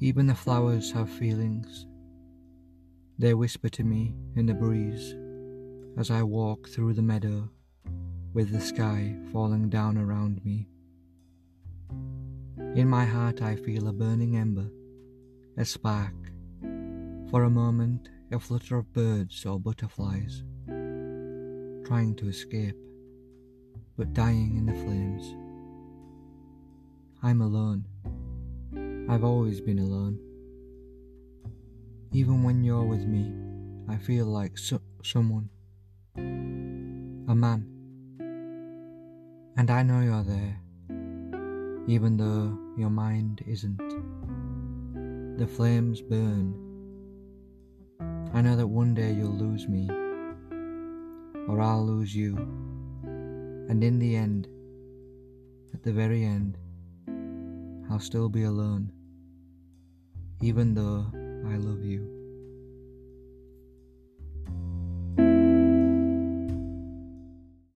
Even the flowers have feelings. They whisper to me in the breeze as I walk through the meadow with the sky falling down around me. In my heart, I feel a burning ember, a spark, for a moment, a flutter of birds or butterflies, trying to escape, but dying in the flames. I'm alone. I've always been alone. Even when you're with me, I feel like so- someone, a man. And I know you're there, even though your mind isn't. The flames burn. I know that one day you'll lose me, or I'll lose you. And in the end, at the very end, I'll still be alone, even though I love you.